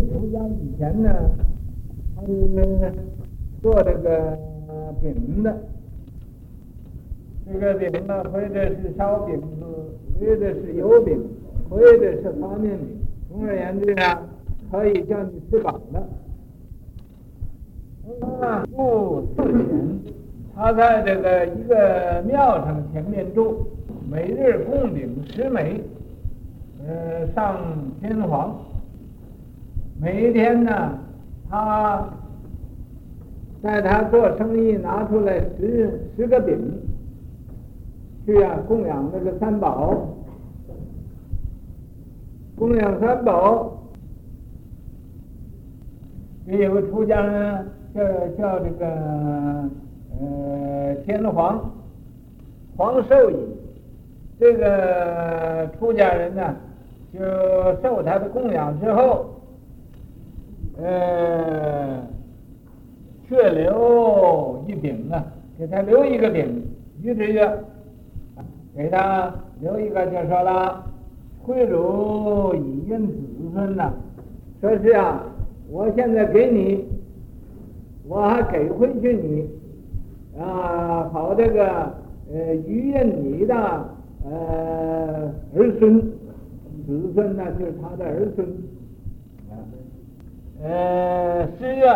在没出家以前呢，他是做这个饼的。这个饼呢，或者是烧饼子，或者是油饼，或者是发面饼。总而言之呢，可以叫你吃饱了。啊，不四钱，他在这个一个庙上前面住，每日供饼十枚，呃，上天皇。每一天呢，他在他做生意拿出来十十个饼，去啊供养那个三宝，供养三宝。也有个出家人。叫叫这个呃天皇皇寿仪，这个出家人呢，就受他的供养之后，呃，却留一饼啊，给他留一个饼，于是就给他留一个，就说了，贿赂以应子孙呐，说是啊，我现在给你。我还给回去你，啊，好这个呃，余荫你的呃儿孙子孙呢，就是他的儿孙。呃，十月，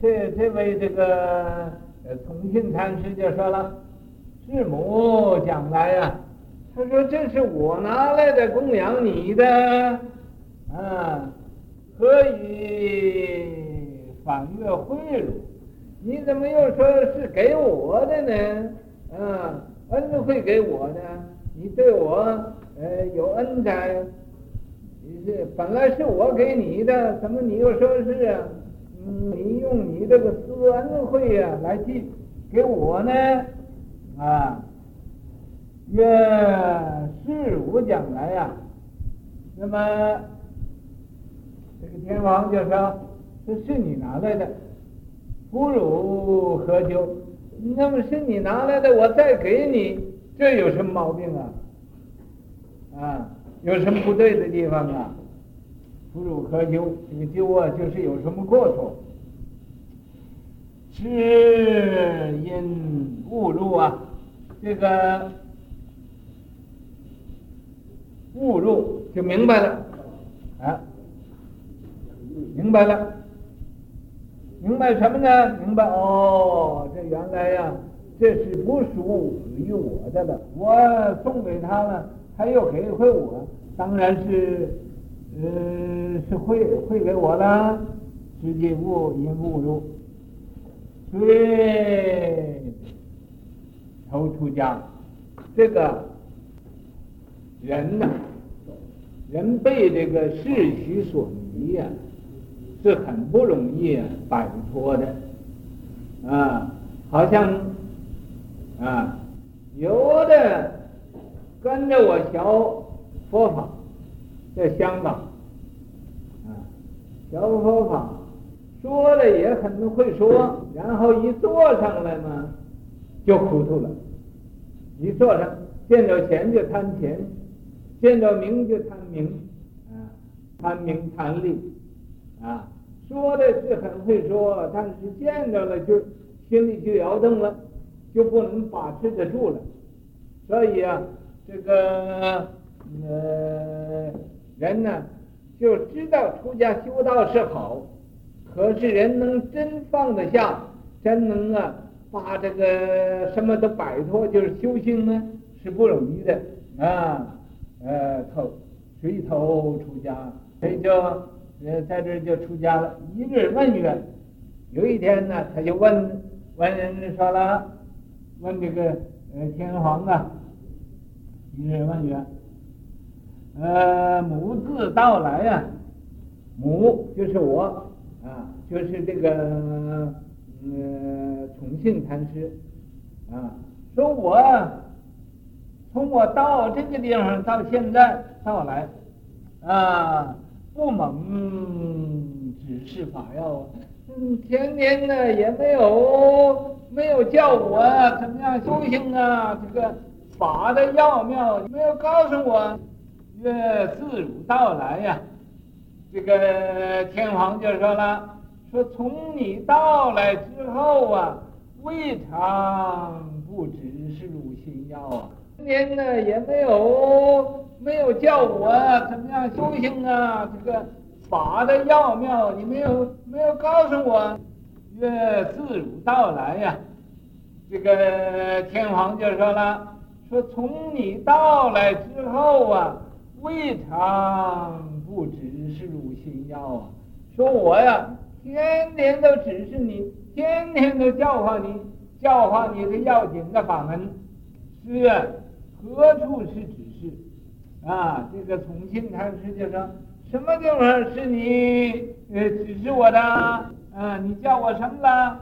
这这位这个呃崇信禅师就说了，师母讲来呀，他说这是我拿来的供养你的，啊，何以？反越贿赂，你怎么又说是给我的呢？啊，恩惠给我的，你对我呃有恩财，你是本来是我给你的，怎么你又说是？嗯，你用你这个私恩惠呀来寄给我呢？啊，越事无将来呀，那么这个天王就说。这是你拿来的，俘虏何咎？那么是你拿来的，我再给你，这有什么毛病啊？啊，有什么不对的地方啊？俘虏何咎？这个咎啊，就是有什么过错？知因误入啊，这个误入就明白了啊，明白了。明白什么呢？明白哦，这原来呀，这是不属于我的了。我送给他了，他又给会我，当然是，呃，是汇汇给我了。知因误因误入，对，头出家，这个人呐，人被这个世虚所迷呀。是很不容易摆脱的，啊，好像啊，有的跟着我学佛法，在香港，啊，学佛法，说了也很会说，然后一坐上来嘛，就糊涂了，一坐上见着钱就贪钱，见着名就贪名，啊，贪名贪利，啊。说的是很会说，但是见着了就心里就摇动了，就不能把持得住了。所以啊，这个呃人呢就知道出家修道是好，可是人能真放得下，真能啊把这个什么都摆脱，就是修行呢是不容易的啊。呃，头垂头出家，所以就。呃，在这儿就出家了。一日问曰，有一天呢，他就问问人说了，问这个呃天皇啊，一日问曰，呃，母自到来呀，母就是我啊，就是这个呃重庆禅师啊，说我从我到这个地方到现在到来啊。不蒙指示法要，嗯，天天呢也没有没有叫我怎么样修行啊，这个法的要妙，你没有告诉我，越自如到来呀、这个天皇就说了，说从你到来之后啊，未尝不知是汝心要啊。今年呢也没有没有叫我怎么样修行啊，这个法的要妙，你没有没有告诉我。越自如到来呀、这个天皇就说了，说从你到来之后啊，未尝不只是汝心要啊。说我呀，天天都指示你，天天都教化你，教化你的要紧的法门，是何处是指示啊？这个重庆禅师就说，什么地方是你呃指示我的？啊，你叫我什么了？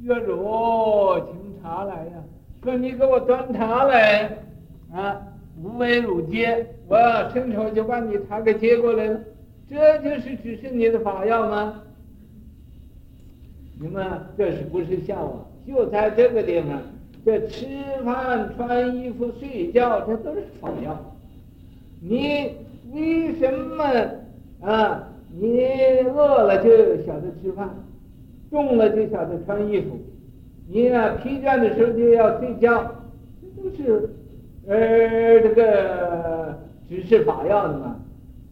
月如，请茶来呀！说你给我端茶来，啊，无为汝接，我伸手就把你茶给接过来了。这就是指示你的法要吗？你们这是不是笑话？就在这个地方，这吃饭、穿衣服、睡觉，这都是法要。你为什么啊？你饿了就晓得吃饭，冻了就晓得穿衣服，你呢疲倦的时候就要睡觉，这都是呃这个指示法要的嘛。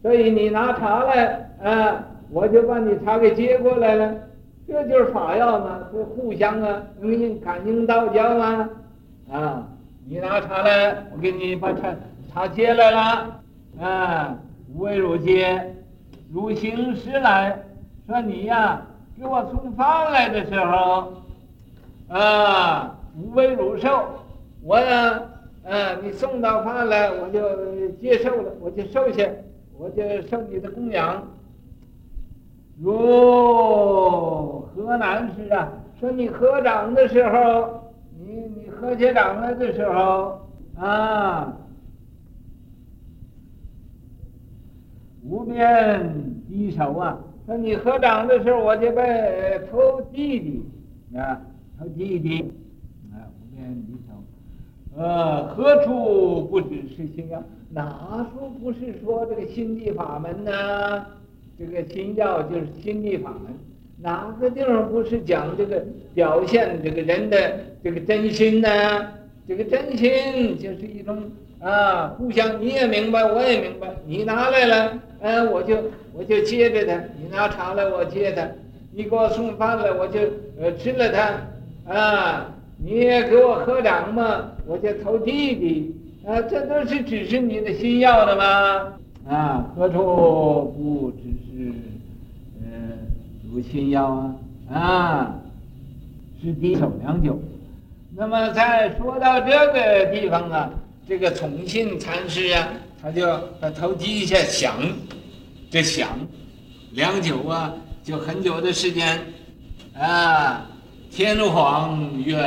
所以你拿茶来啊，我就把你茶给接过来了，这就是法要嘛，这互相啊能应感应道交嘛。啊，你拿茶来，我给你把茶茶接来了，啊，无为如接。如行时来说你呀，给我送饭来的时候，啊，无为汝受，我呢，啊，你送到饭来，我就接受了，我就受下，我就受你的供养。如河南师啊，说你合掌的时候，你你合起掌来的时候，啊。无边低首啊！说你合掌的时候，我就被头低低啊，头低低啊，无边低首。呃，何处不知是心药？哪处不是说这个心地法门呢？这个心药就是心地法门，哪个地方不是讲这个表现这个人的这个真心呢？这个真心就是一种。啊，互相你也明白，我也明白。你拿来了，嗯、我就我就接着他；你拿茶来，我接他；你给我送饭来，我就呃吃了它。啊，你也给我合掌嘛，我就投弟弟。啊，这都是指示你的心要的吗？啊，何处不只是呃如心要啊？啊，是低首良久。那么再说到这个地方啊。这个崇信禅师啊，他就他头低一下想，这想，良久啊，就很久的时间，啊，天皇曰：“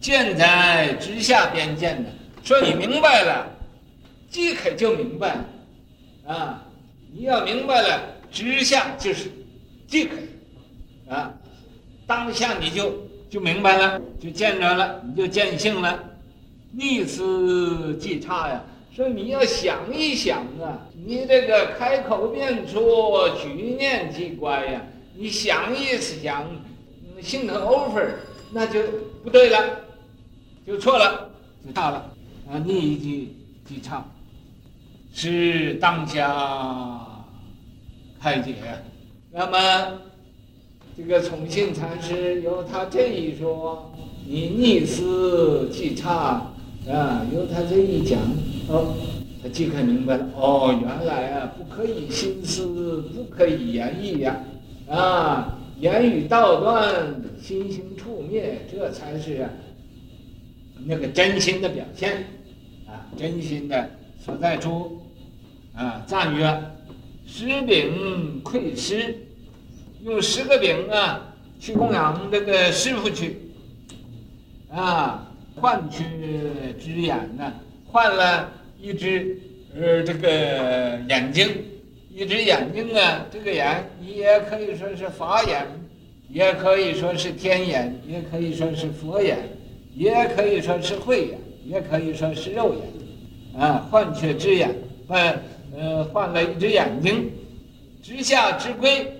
见在直下边见的，说你明白了，即可就明白，啊，你要明白了，直下就是即可，啊，当下你就就明白了，就见着了，你就见性了。”逆思即差呀，说你要想一想啊，你这个开口便出，举念即乖呀，你想一想，心头 over，那就不对了，就错了，就差了啊！逆即即差，是当下开解。那么这个崇信禅师由他这一说，你逆思即差。啊，由他这一讲，哦，他即刻明白了。哦，原来啊，不可以心思，不可以言语呀，啊，言语道断，心行处灭，这才是那个真心的表现，啊，真心的所在处，啊，赞曰：十饼馈师，用十个饼啊，去供养这个师傅去，啊。换去只眼呢？换了一只呃，这个眼睛，一只眼睛啊，这个眼你也可以说是法眼，也可以说是天眼，也可以说是佛眼，也可以说是慧眼，也可以说是肉眼，啊，换却之眼，换呃换了一只眼睛，直下之归，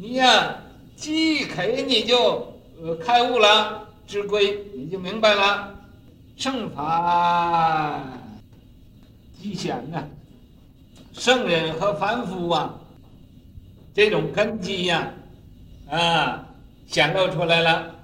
你呀，即可你就呃开悟了，之归你就明白了，圣法极显呐，圣人和凡夫啊，这种根基呀，啊。显露出来了，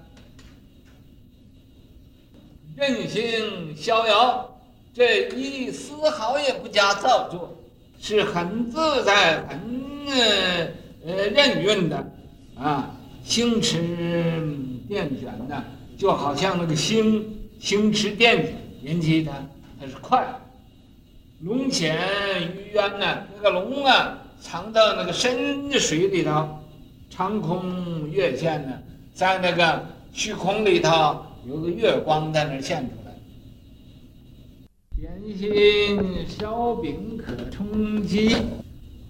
任性逍遥，这一丝毫也不加造作，是很自在、很呃呃任运的啊。星驰电卷的，就好像那个星星驰电卷，引起它它是快。龙潜鱼渊呢，那个龙啊，藏到那个深水里头。长空月现呢，在那个虚空里头有个月光在那儿现出来。点心烧饼可充饥，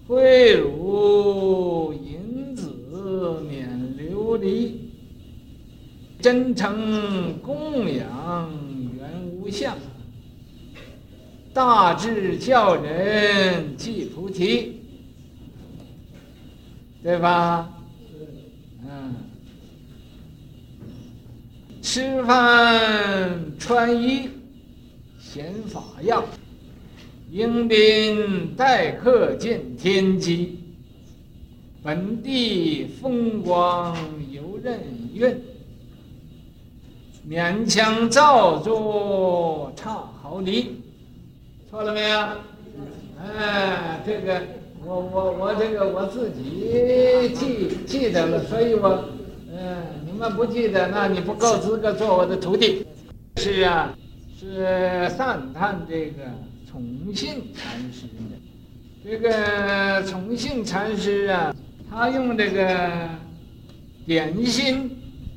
贿赂银子免流离。真诚供养原无相，大智教人即菩提，对吧？嗯，吃饭穿衣显法样，迎宾待客见天机。本地风光游任运，勉强造作差毫厘。错了没有？哎，这个。我我我这个我自己记记得了，所以我，嗯，你们不记得，那你不够资格做我的徒弟。是啊，是赞叹这个崇信禅师的。这个崇信禅师啊，他用这个点心，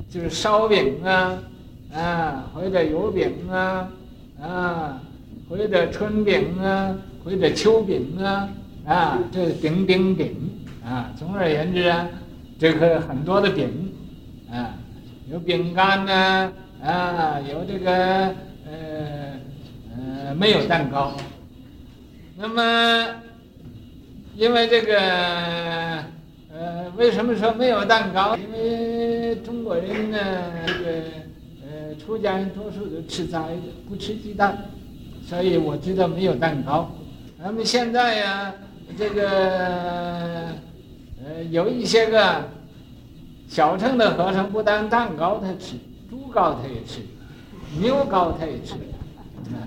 就是烧饼啊，啊，或者油饼啊，啊，或者春饼啊，或者秋饼啊。啊，这饼饼饼啊！总而言之啊，这个很多的饼啊，有饼干呢，啊，有这个呃呃没有蛋糕。那么，因为这个呃，为什么说没有蛋糕？因为中国人呢，这个呃，出家人多数都吃斋的，不吃鸡蛋，所以我知道没有蛋糕。那么现在呀。这个呃，有一些个小乘的和尚，不但蛋糕他吃，猪糕他也吃，牛糕他也吃，啊，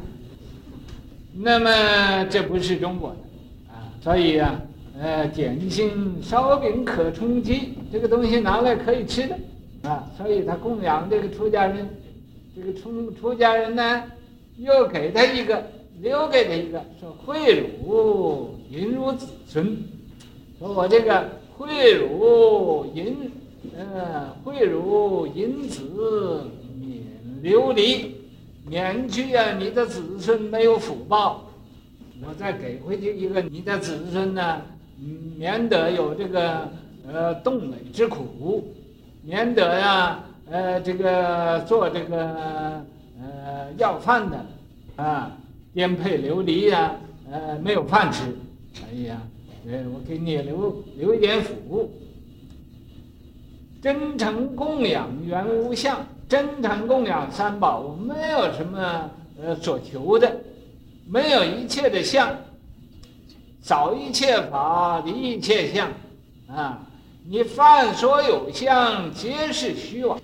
那么这不是中国的啊，所以啊，呃，点心烧饼可充饥，这个东西拿来可以吃的啊，所以他供养这个出家人，这个出出家人呢，又给他一个。留给他一个说贿赂引入子孙，说我这个贿赂引，呃，贿赂引子免流离，免去啊你的子孙没有福报，我再给回去一个你的子孙呢，免得有这个呃冻馁之苦，免得呀呃这个做这个呃要饭的啊。颠沛流离呀，呃，没有饭吃，哎呀，呃，我给你留留一点福。真诚供养原无相，真诚供养三宝，我没有什么呃所求的，没有一切的相，扫一切法，离一切相，啊，你凡所有相，皆是虚妄。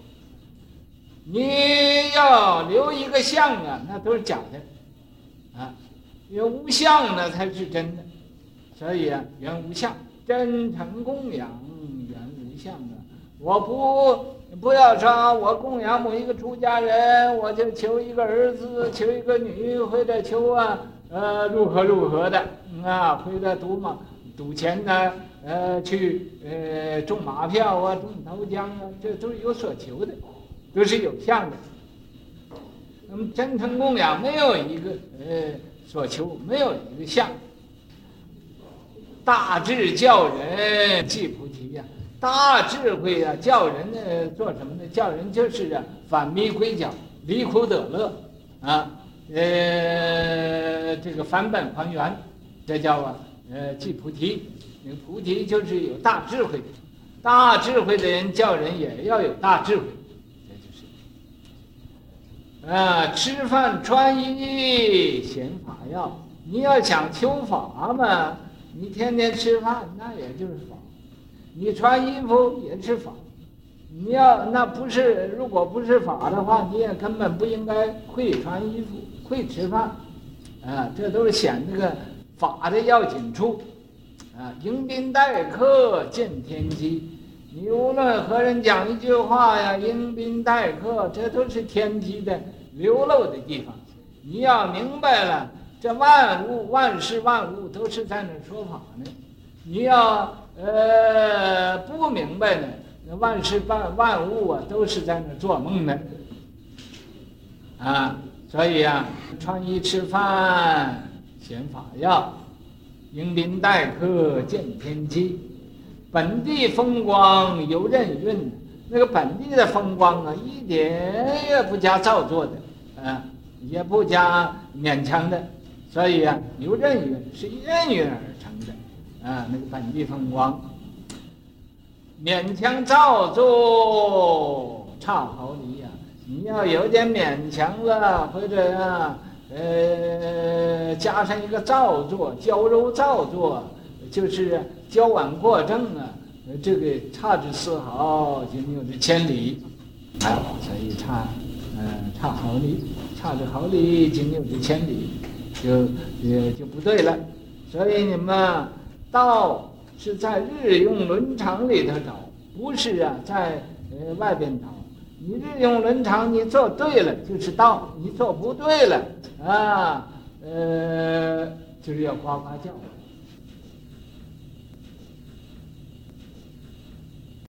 你要留一个相啊，那都是假的。啊，有无相呢才是真的，所以啊，原无相，真诚供养原无相啊！我不不要说，我供养某一个出家人，我就求一个儿子，求一个女，或者求啊呃如何如何的啊，或者赌马赌钱呢，呃去呃中马票啊，中头奖啊，这都是有所求的，都是有相的。那么真诚供养没有一个呃所求，没有一个相。大智教人即菩提呀，大智慧啊，叫人呢做什么呢？叫人就是啊，返迷归觉，离苦得乐啊，呃，这个返本还原，这叫啊，呃，即菩提。菩提就是有大智慧，大智慧的人叫人也要有大智慧，啊，吃饭穿衣显法要。你要想求法嘛，你天天吃饭那也就是法，你穿衣服也是法，你要那不是，如果不是法的话，你也根本不应该会穿衣服、会吃饭，啊，这都是显这个法的要紧处，啊，迎宾待客见天机，你无论和人讲一句话呀，迎宾待客，这都是天机的流露的地方，你要明白了。这万物万事万物都是在那说法呢，你要呃不明白呢，那万事万万物啊都是在那做梦呢，啊，所以啊，穿衣吃饭显法药，迎宾待客见天机，本地风光游刃运，那个本地的风光啊，一点也不加造作的，啊，也不加勉强的。所以啊，游刃云是因运而成的，啊，那个本地风光，勉强造作差毫厘呀。你要有点勉强了，或者啊，呃，加上一个造作，娇柔造作，就是交往过正啊，这个差之丝毫就没有这千里，啊，所以差，嗯、呃，差毫厘，差之毫厘就没有这千里。就也就不对了，所以你们道是在日用伦常里头找，不是啊在呃外边找。你日用伦常你做对了就是道，你做不对了啊，呃就是要呱呱叫。